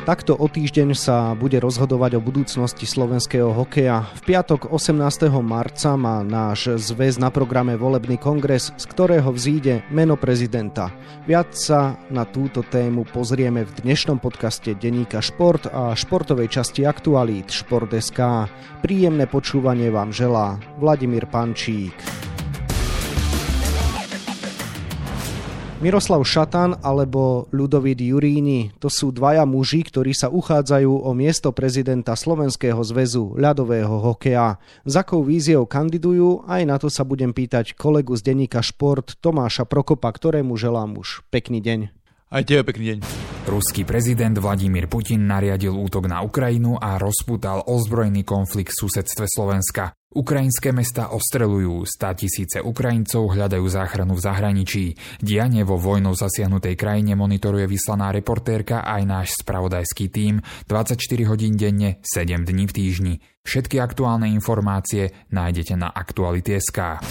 Takto o týždeň sa bude rozhodovať o budúcnosti slovenského hokeja. V piatok 18. marca má náš zväz na programe volebný kongres, z ktorého vzíde meno prezidenta. Viac sa na túto tému pozrieme v dnešnom podcaste Deníka Šport a športovej časti aktualít Šport.sk. Príjemné počúvanie vám želá Vladimír Pančík. Miroslav Šatan alebo Ludovít Juríni to sú dvaja muži, ktorí sa uchádzajú o miesto prezidenta Slovenského zväzu ľadového hokeja. Za akou víziou kandidujú, aj na to sa budem pýtať kolegu z denníka Šport Tomáša Prokopa, ktorému želám už pekný deň. Aj tebe pekný deň. Ruský prezident Vladimír Putin nariadil útok na Ukrajinu a rozputal ozbrojený konflikt v susedstve Slovenska. Ukrajinské mesta ostrelujú, stá tisíce Ukrajincov hľadajú záchranu v zahraničí. Dianie vo vojnou zasiahnutej krajine monitoruje vyslaná reportérka aj náš spravodajský tím 24 hodín denne, 7 dní v týždni. Všetky aktuálne informácie nájdete na Aktuality.sk.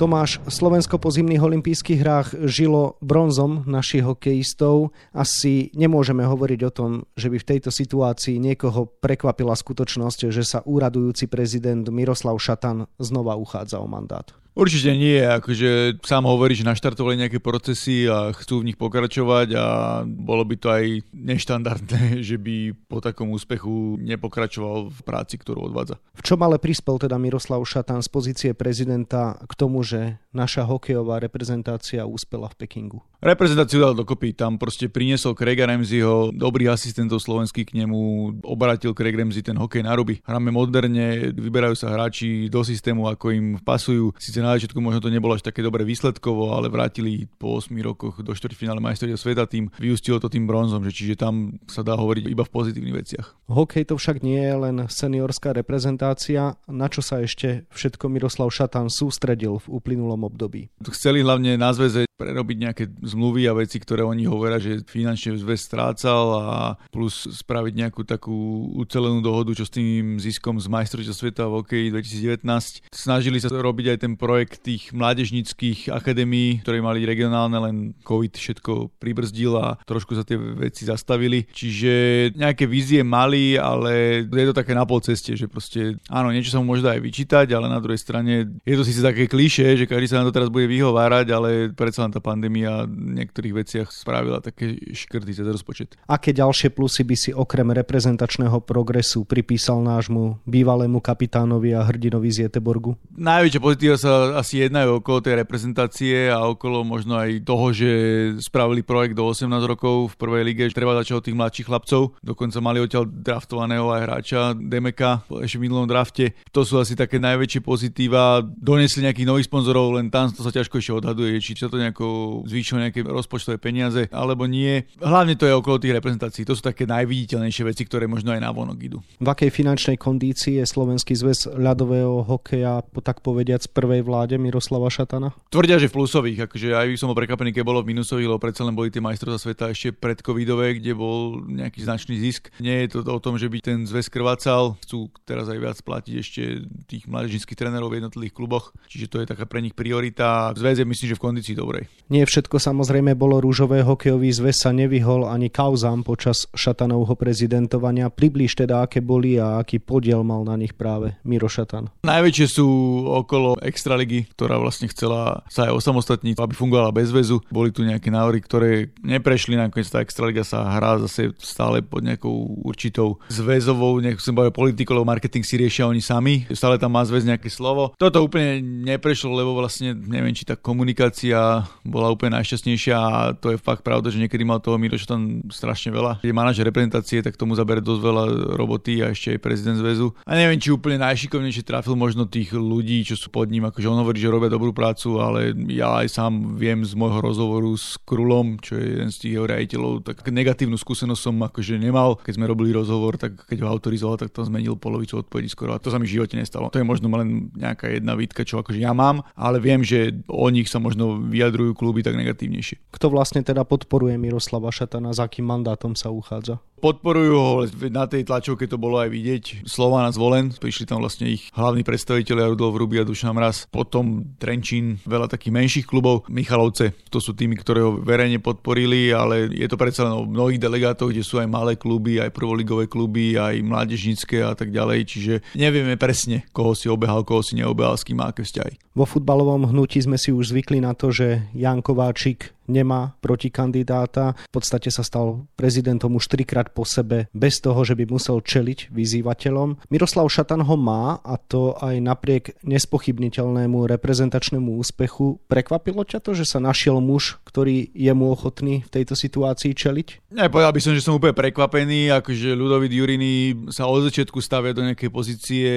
Tomáš, Slovensko po zimných olympijských hrách žilo bronzom našich hokejistov. Asi nemôžeme hovoriť o tom, že by v tejto situácii niekoho prekvapila skutočnosť, že sa úradujúci prezident Miroslav Šatan znova uchádza o mandát. Určite nie, akože sám že naštartovali nejaké procesy a chcú v nich pokračovať a bolo by to aj neštandardné, že by po takom úspechu nepokračoval v práci, ktorú odvádza. V čom ale prispel teda Miroslav Šatan z pozície prezidenta k tomu, že naša hokejová reprezentácia úspela v Pekingu? Reprezentáciu dal dokopy, tam proste priniesol Craiga Ramseyho, dobrý asistentov slovenský k nemu, obratil Craig Ramsey ten hokej na ruby. Hráme moderne, vyberajú sa hráči do systému, ako im pasujú. Sice na začiatku možno to nebolo až také dobre výsledkovo, ale vrátili po 8 rokoch do štvrťfinále majstrovia sveta tým, vyústilo to tým bronzom, že čiže tam sa dá hovoriť iba v pozitívnych veciach. Hokej to však nie je len seniorská reprezentácia, na čo sa ešte všetko Miroslav Šatan sústredil v uplynulom období. Chceli hlavne na zväze prerobiť nejaké zmluvy a veci, ktoré oni hovoria, že finančne zväz strácal a plus spraviť nejakú takú ucelenú dohodu, čo s tým ziskom z majstrovstva sveta v hokeji 2019. Snažili sa robiť aj ten projekt tých mládežnických akadémií, ktoré mali regionálne, len COVID všetko pribrzdil a trošku sa tie veci zastavili. Čiže nejaké vízie mali, ale je to také na pol ceste, že proste áno, niečo sa mu môže aj vyčítať, ale na druhej strane je to síce také kliše, že každý sa na to teraz bude vyhovárať, ale predsa len tá pandémia niektorých veciach spravila také škrty cez rozpočet. Aké ďalšie plusy by si okrem reprezentačného progresu pripísal nášmu bývalému kapitánovi a hrdinovi z Jeteborgu? Najväčšie pozitíva sa asi jednajú okolo tej reprezentácie a okolo možno aj toho, že spravili projekt do 18 rokov v prvej lige. Treba začať od tých mladších chlapcov. Dokonca mali odtiaľ draftovaného aj hráča Demeka ešte v minulom drafte. To sú asi také najväčšie pozitíva. Donesli nejakých nových sponzorov, len tam to sa ťažko ešte odhaduje, či sa to nejako zvýšilo nejaké rozpočtové peniaze alebo nie. Hlavne to je okolo tých reprezentácií. To sú také najviditeľnejšie veci, ktoré možno aj na vonok idú. V akej finančnej kondícii je Slovenský zväz ľadového hokeja, tak povediať, z prvej vláde Miroslava Šatana? Tvrdia, že v plusových. Akože aj som bol prekvapený, keď bolo v minusových, lebo predsa len boli tie majstrovstvá sveta ešte pred covidové, kde bol nejaký značný zisk. Nie je to o tom, že by ten zväz krvácal. Chcú teraz aj viac platiť ešte tých mládežnických trénerov v jednotlivých kluboch. Čiže to je taká pre nich priorita. Zväz je myslím, že v kondícii dobrej. Nie všetko samozrejme bolo rúžové. Hokejový zväz sa nevyhol ani kauzám počas Šatanovho prezidentovania. Približ teda, aké boli a aký podiel mal na nich práve Miro Šatan. Najväčšie sú okolo Extraligy, ktorá vlastne chcela sa aj osamostatniť, aby fungovala bez väzu. Boli tu nejaké návrhy, ktoré neprešli, nakoniec tá Extraliga sa hrá zase stále pod nejakou určitou zväzovou, nechcem povedať politikou, marketing si riešia oni sami. Stále tam má zväz nejaké slovo. Toto úplne neprešlo, lebo vlastne neviem, či tá komunikácia bola úplne najšťastnejšia a to je fakt pravda, že niekedy mal toho Miroš tam strašne veľa. Je manažer reprezentácie, tak tomu zabere dosť veľa roboty a ešte aj prezident zväzu. A neviem, či úplne najšikovnejšie trafil možno tých ľudí, čo sú pod ním, akože on hovorí, že robia dobrú prácu, ale ja aj sám viem z môjho rozhovoru s Krulom, čo je jeden z tých jeho riaditeľov, tak negatívnu skúsenosť som akože nemal. Keď sme robili rozhovor, tak keď ho autorizoval, tak tam zmenil polovicu odpovedí skoro. A to sa mi v živote nestalo. To je možno len nejaká jedna výtka, čo akože ja mám, ale viem, že o nich sa možno vyjadrujú kluby tak negatívnejšie. Kto vlastne teda podporuje Miroslava Šatana, za akým mandátom sa uchádza? Podporujú ho, na tej tlačovke to bolo aj vidieť. Slovana zvolen, prišli tam vlastne ich hlavní predstavitelia Rudolf Ruby a Dušan Mraz, potom Trenčín, veľa takých menších klubov, Michalovce, to sú tými, ktoré ho verejne podporili, ale je to predsa len o mnohých delegátoch, kde sú aj malé kluby, aj prvoligové kluby, aj mládežnícke a tak ďalej, čiže nevieme presne, koho si obehal, koho si neobehal, s kým má aké vzťahy. Vo futbalovom hnutí sme si už zvykli na to, že Jan Kováčik nemá protikandidáta. V podstate sa stal prezidentom už trikrát po sebe bez toho, že by musel čeliť vyzývateľom. Miroslav Šatan ho má a to aj napriek nespochybniteľnému reprezentačnému úspechu. Prekvapilo ťa to, že sa našiel muž, ktorý je mu ochotný v tejto situácii čeliť? Ne, povedal by som, že som úplne prekvapený, akože Ludovit Jurini sa od začiatku stavia do nejakej pozície,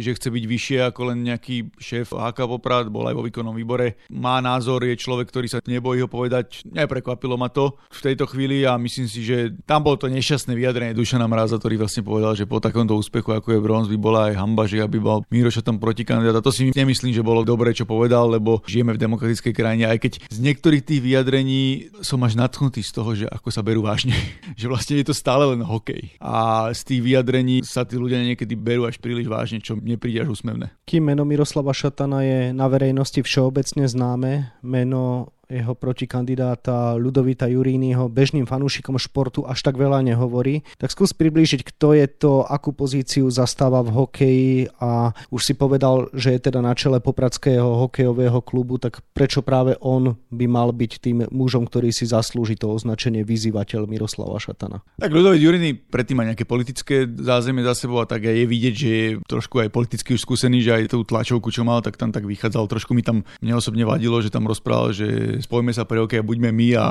že chce byť vyššie ako len nejaký šéf HK Poprad, bol aj vo výkonnom výbore. Má názor, je človek, ktorý sa nebojí ho povedať povedať, neprekvapilo ma to v tejto chvíli a myslím si, že tam bolo to nešťastné vyjadrenie Dušana Mraza, ktorý vlastne povedal, že po takomto úspechu, ako je bronz, by bola aj hamba, že aby bol Míroša tam protikandidát. A to si nemyslím, že bolo dobré, čo povedal, lebo žijeme v demokratickej krajine, aj keď z niektorých tých vyjadrení som až nadchnutý z toho, že ako sa berú vážne. že vlastne je to stále len hokej. A z tých vyjadrení sa tí ľudia niekedy berú až príliš vážne, čo mne príde až úsmevné. Kým meno Miroslava Šatana je na verejnosti všeobecne známe, meno jeho protikandidáta Ludovita Jurínyho bežným fanúšikom športu až tak veľa nehovorí. Tak skús priblížiť, kto je to, akú pozíciu zastáva v hokeji a už si povedal, že je teda na čele popradského hokejového klubu, tak prečo práve on by mal byť tým mužom, ktorý si zaslúži to označenie vyzývateľ Miroslava Šatana? Tak Ludovit Juríny predtým má nejaké politické zázemie za sebou a tak aj je vidieť, že je trošku aj politicky už skúsený, že aj tú tlačovku, čo mal, tak tam tak vychádzal. Trošku mi tam mne osobne vadilo, že tam rozprával, že spojme sa pre a buďme my a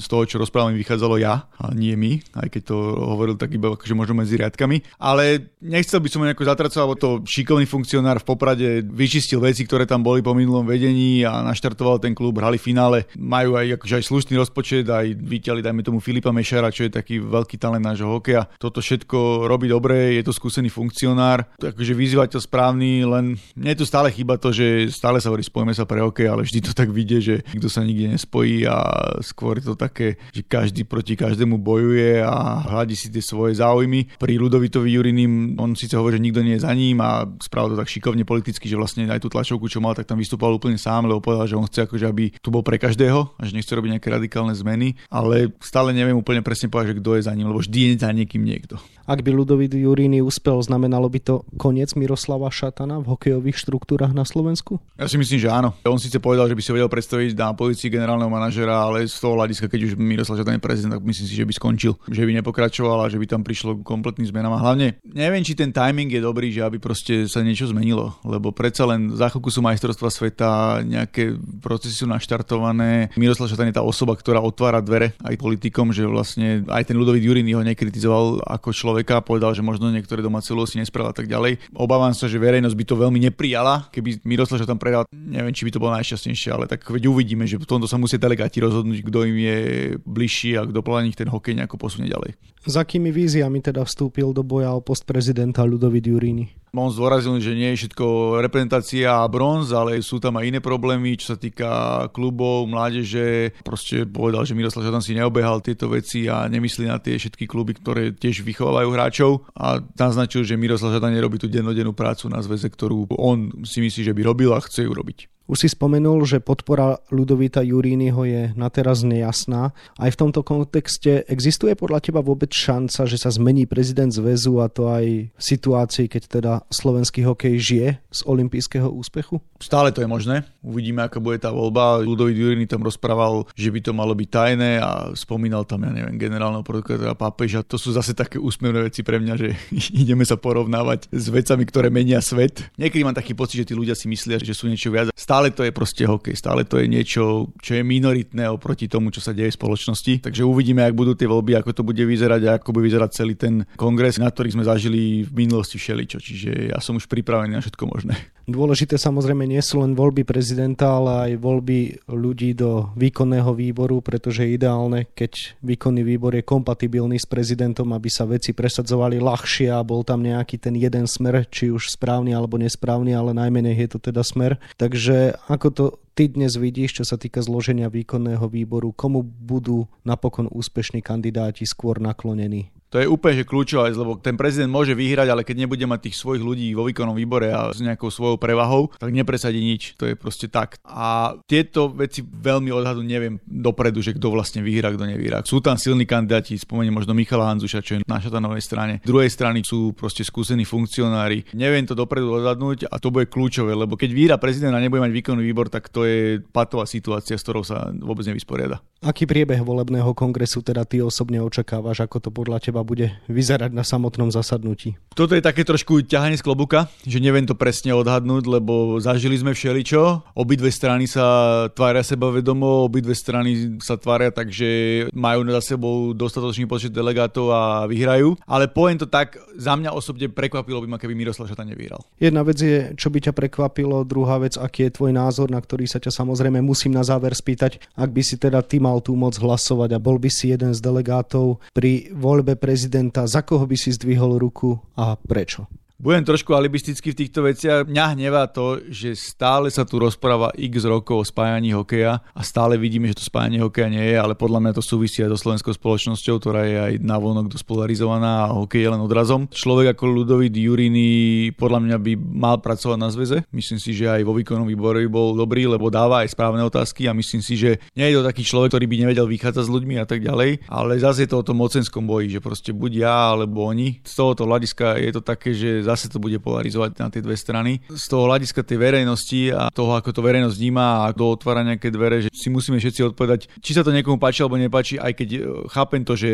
z toho, čo rozprávame, vychádzalo ja a nie my, aj keď to hovoril tak iba akože možno medzi riadkami. Ale nechcel by som nejako zatracovať, lebo to šikovný funkcionár v Poprade vyčistil veci, ktoré tam boli po minulom vedení a naštartoval ten klub, hrali finále, majú aj akože aj slušný rozpočet, aj vyťali, dajme tomu Filipa Mešara, čo je taký veľký talent nášho hokeja. Toto všetko robí dobre, je to skúsený funkcionár, to akože vyzývateľ správny, len mne tu stále chýba to, že stále sa hovorí spojme sa pre hokej, ale vždy to tak vidie, že nikto sa nikde nespojí a skôr je to také, že každý proti každému bojuje a hľadí si tie svoje záujmy. Pri Ludovitovi Jurinim on síce hovorí, že nikto nie je za ním a spravil to tak šikovne politicky, že vlastne aj tú tlačovku, čo mal, tak tam vystupoval úplne sám, lebo povedal, že on chce akože, aby tu bol pre každého a že nechce robiť nejaké radikálne zmeny, ale stále neviem úplne presne povedať, že kto je za ním, lebo vždy je za niekým niekto. Ak by Ludovit Jurini uspel, znamenalo by to koniec Miroslava Šatana v hokejových štruktúrach na Slovensku? Ja si myslím, že áno. On síce povedal, že by si vedel predstaviť na pozícii generálneho manažera, ale z toho hľadiska, keď už Miroslav Šatan je prezident, tak myslím si, že by skončil, že by nepokračoval a že by tam prišlo k kompletným zmenám. A hlavne neviem, či ten timing je dobrý, že aby proste sa niečo zmenilo, lebo predsa len za chvíľku sú majstrovstva sveta, nejaké procesy sú naštartované. Miroslav Šatan je tá osoba, ktorá otvára dvere aj politikom, že vlastne aj ten ľudový Jurin ho nekritizoval ako človek človeka, povedal, že možno niektoré domáce si nespravil a tak ďalej. Obávam sa, že verejnosť by to veľmi neprijala, keby Miroslav tam predal, neviem, či by to bolo najšťastnejšie, ale tak veď uvidíme, že v tomto sa musia delegáti rozhodnúť, kto im je bližší a kto podľa nich ten hokej nejako posunie ďalej. Za akými víziami teda vstúpil do boja o post prezidenta Ludovit Jurini? On zdôraznil, že nie je všetko reprezentácia a bronz, ale sú tam aj iné problémy, čo sa týka klubov, mládeže. Proste povedal, že Miroslav Žadan si neobehal tieto veci a nemyslí na tie všetky kluby, ktoré tiež vychovávajú hráčov a naznačil, že Miroslav Žadan nerobí tú dennodennú prácu na zväze, ktorú on si myslí, že by robil a chce ju robiť. Už si spomenul, že podpora Ludovita Jurínyho je na teraz nejasná. Aj v tomto kontexte existuje podľa teba vôbec šanca, že sa zmení prezident zväzu a to aj v situácii, keď teda slovenský hokej žije z olympijského úspechu? Stále to je možné. Uvidíme, aká bude tá voľba. Ludovit Juríny tam rozprával, že by to malo byť tajné a spomínal tam, ja neviem, generálneho prokurátora pápeža. To sú zase také úsmevné veci pre mňa, že ideme sa porovnávať s vecami, ktoré menia svet. Niekedy mám taký pocit, že tí ľudia si myslia, že sú niečo viac. Stále stále to je proste hokej, stále to je niečo, čo je minoritné oproti tomu, čo sa deje v spoločnosti. Takže uvidíme, ak budú tie voľby, ako to bude vyzerať a ako bude vyzerať celý ten kongres, na ktorých sme zažili v minulosti všeličo. Čiže ja som už pripravený na všetko možné. Dôležité samozrejme nie sú len voľby prezidenta, ale aj voľby ľudí do výkonného výboru, pretože je ideálne, keď výkonný výbor je kompatibilný s prezidentom, aby sa veci presadzovali ľahšie a bol tam nejaký ten jeden smer, či už správny alebo nesprávny, ale najmenej je to teda smer. Takže ako to ty dnes vidíš, čo sa týka zloženia výkonného výboru, komu budú napokon úspešní kandidáti skôr naklonení? To je úplne že kľúčové, lebo ten prezident môže vyhrať, ale keď nebude mať tých svojich ľudí vo výkonnom výbore a s nejakou svojou prevahou, tak nepresadí nič. To je proste tak. A tieto veci veľmi odhadu neviem dopredu, že kto vlastne vyhrá, kto nevyhrá. Sú tam silní kandidáti, spomeniem možno Michala Hanzuša, čo je na šatanovej strane. Z druhej strany sú proste skúsení funkcionári. Neviem to dopredu odhadnúť a to bude kľúčové, lebo keď vyhrá prezident a nebude mať výkonný výbor, tak to je patová situácia, s ktorou sa vôbec nevysporiada. Aký priebeh volebného kongresu teda ty osobne očakávaš, ako to podľa teba bude vyzerať na samotnom zasadnutí? Toto je také trošku ťahanie z klobuka, že neviem to presne odhadnúť, lebo zažili sme všeličo. Obidve strany sa tvária seba vedomo, obidve strany sa tvária tak, že majú za sebou dostatočný počet delegátov a vyhrajú. Ale poviem to tak, za mňa osobne prekvapilo by ma, keby Miroslav Šata nevyhral. Jedna vec je, čo by ťa prekvapilo, druhá vec, aký je tvoj názor, na ktorý sa ťa samozrejme musím na záver spýtať, ak by si teda ty mal tú moc hlasovať a bol by si jeden z delegátov pri voľbe prezidenta, za koho by si zdvihol ruku a prečo? Budem trošku alibistický v týchto veciach. Mňa hnevá to, že stále sa tu rozpráva x rokov o spájaní hokeja a stále vidíme, že to spájanie hokeja nie je, ale podľa mňa to súvisí aj so slovenskou spoločnosťou, ktorá je aj navonok dosť polarizovaná a hokej je len odrazom. Človek ako Ludovit Jurini podľa mňa by mal pracovať na zväze. Myslím si, že aj vo výkonnom výbore by bol dobrý, lebo dáva aj správne otázky a myslím si, že nie je to taký človek, ktorý by nevedel vychádzať s ľuďmi a tak ďalej, ale zase je to o tom mocenskom boji, že proste buď ja alebo oni. Z tohoto hľadiska je to také, že zase to bude polarizovať na tie dve strany. Z toho hľadiska tej verejnosti a toho, ako to verejnosť vníma a kto otvára nejaké dvere, že si musíme všetci odpovedať, či sa to niekomu páči alebo nepáči, aj keď e, chápem to, že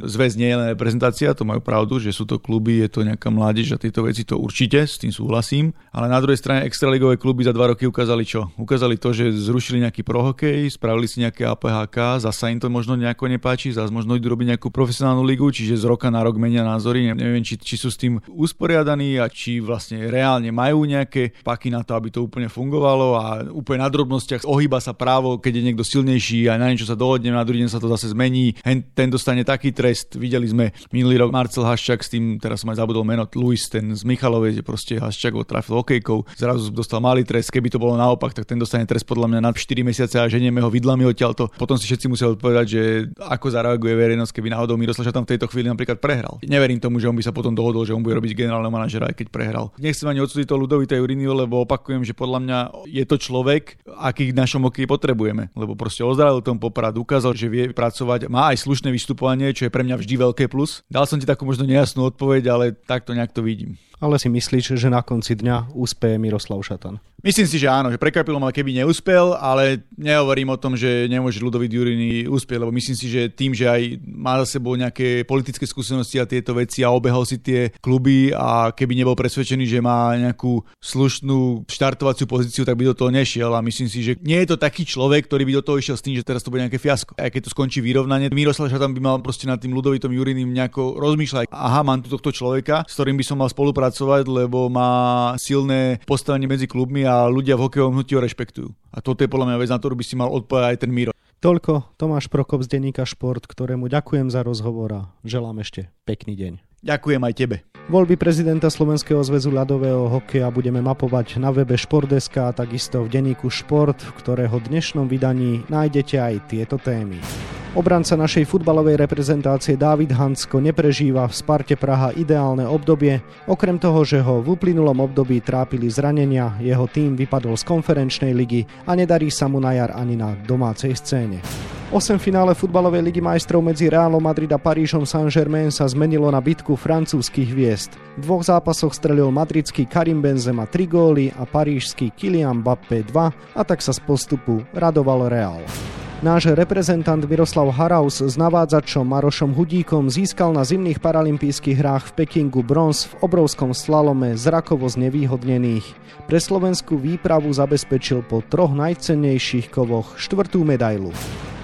zväz nie je len reprezentácia, to majú pravdu, že sú to kluby, je to nejaká mládež a tieto veci, to určite, s tým súhlasím. Ale na druhej strane extraligové kluby za dva roky ukázali čo? Ukázali to, že zrušili nejaký prohokej, spravili si nejaké APHK, zasa im to možno nejako nepáči, zase možno idú robiť nejakú profesionálnu ligu, čiže z roka na rok menia názory. Neviem, či, či sú s tým usporiadaní a či vlastne reálne majú nejaké paky na to, aby to úplne fungovalo a úplne na drobnostiach ohýba sa právo, keď je niekto silnejší a na niečo sa dohodne, na druhý deň sa to zase zmení. Ten dostane taký trest. Videli sme minulý rok Marcel Haščák s tým, teraz som aj zabudol meno, Luis, ten z Michalovej, že proste Haščák ho trafil okejkou, zrazu dostal malý trest, keby to bolo naopak, tak ten dostane trest podľa mňa na 4 mesiace a ženieme ho vidlami odtiaľto. Potom si všetci musia odpovedať, že ako zareaguje verejnosť, keby náhodou Miroslav tam v tejto chvíli napríklad prehral. Neverím tomu, že on by sa potom dohodol, že on bude robiť generálneho manažera aj keď prehral. Nechcem ani odsúdiť to Ludovita Juriniu, lebo opakujem, že podľa mňa je to človek, akých v našom hokeji potrebujeme. Lebo proste ozdravil tom poprad, ukázal, že vie pracovať, má aj slušné vystupovanie, čo je pre mňa vždy veľké plus. Dal som ti takú možno nejasnú odpoveď, ale takto nejak to vidím ale si myslíš, že na konci dňa úspeje Miroslav Šatan? Myslím si, že áno, že prekvapilo ma, keby neúspel, ale nehovorím o tom, že nemôže Ludovit Jurini úspieť, lebo myslím si, že tým, že aj má za sebou nejaké politické skúsenosti a tieto veci a obehol si tie kluby a keby nebol presvedčený, že má nejakú slušnú štartovaciu pozíciu, tak by do toho nešiel a myslím si, že nie je to taký človek, ktorý by do toho išiel s tým, že teraz to bude nejaké fiasko. A keď to skončí vyrovnanie, Miroslav Šatan by mal proste nad tým Ludovitom Jurinim nejako rozmýšľať. Aha, mám tu tohto človeka, s ktorým by som mal spolupracovať pracovať, lebo má silné postavenie medzi klubmi a ľudia v hokejovom hnutí ho rešpektujú. A toto je podľa mňa vec, na ktorú by si mal odpovedať aj ten Miro. Toľko Tomáš Prokop z denníka Šport, ktorému ďakujem za rozhovor a želám ešte pekný deň. Ďakujem aj tebe. Voľby prezidenta Slovenského zväzu ľadového hokeja budeme mapovať na webe Šport.sk a takisto v denníku Šport, v ktorého dnešnom vydaní nájdete aj tieto témy. Obranca našej futbalovej reprezentácie Dávid Hansko neprežíva v Sparte Praha ideálne obdobie. Okrem toho, že ho v uplynulom období trápili zranenia, jeho tým vypadol z konferenčnej ligy a nedarí sa mu na jar ani na domácej scéne. 8 finále futbalovej ligy majstrov medzi Realom Madrid a Parížom Saint-Germain sa zmenilo na bitku francúzskych hviezd. V dvoch zápasoch strelil madridský Karim Benzema 3 góly a parížský Kylian Mbappé 2 a tak sa z postupu radoval Real. Náš reprezentant Miroslav Haraus s navádzačom Marošom Hudíkom získal na zimných paralympijských hrách v Pekingu bronz v obrovskom slalome zrakovo znevýhodnených. Pre slovenskú výpravu zabezpečil po troch najcennejších kovoch štvrtú medailu.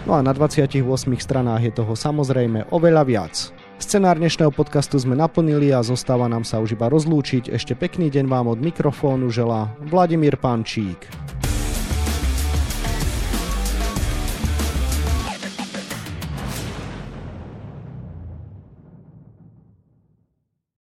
No a na 28 stranách je toho samozrejme oveľa viac. Scenár dnešného podcastu sme naplnili a zostáva nám sa už iba rozlúčiť. Ešte pekný deň vám od mikrofónu želá Vladimír Pančík.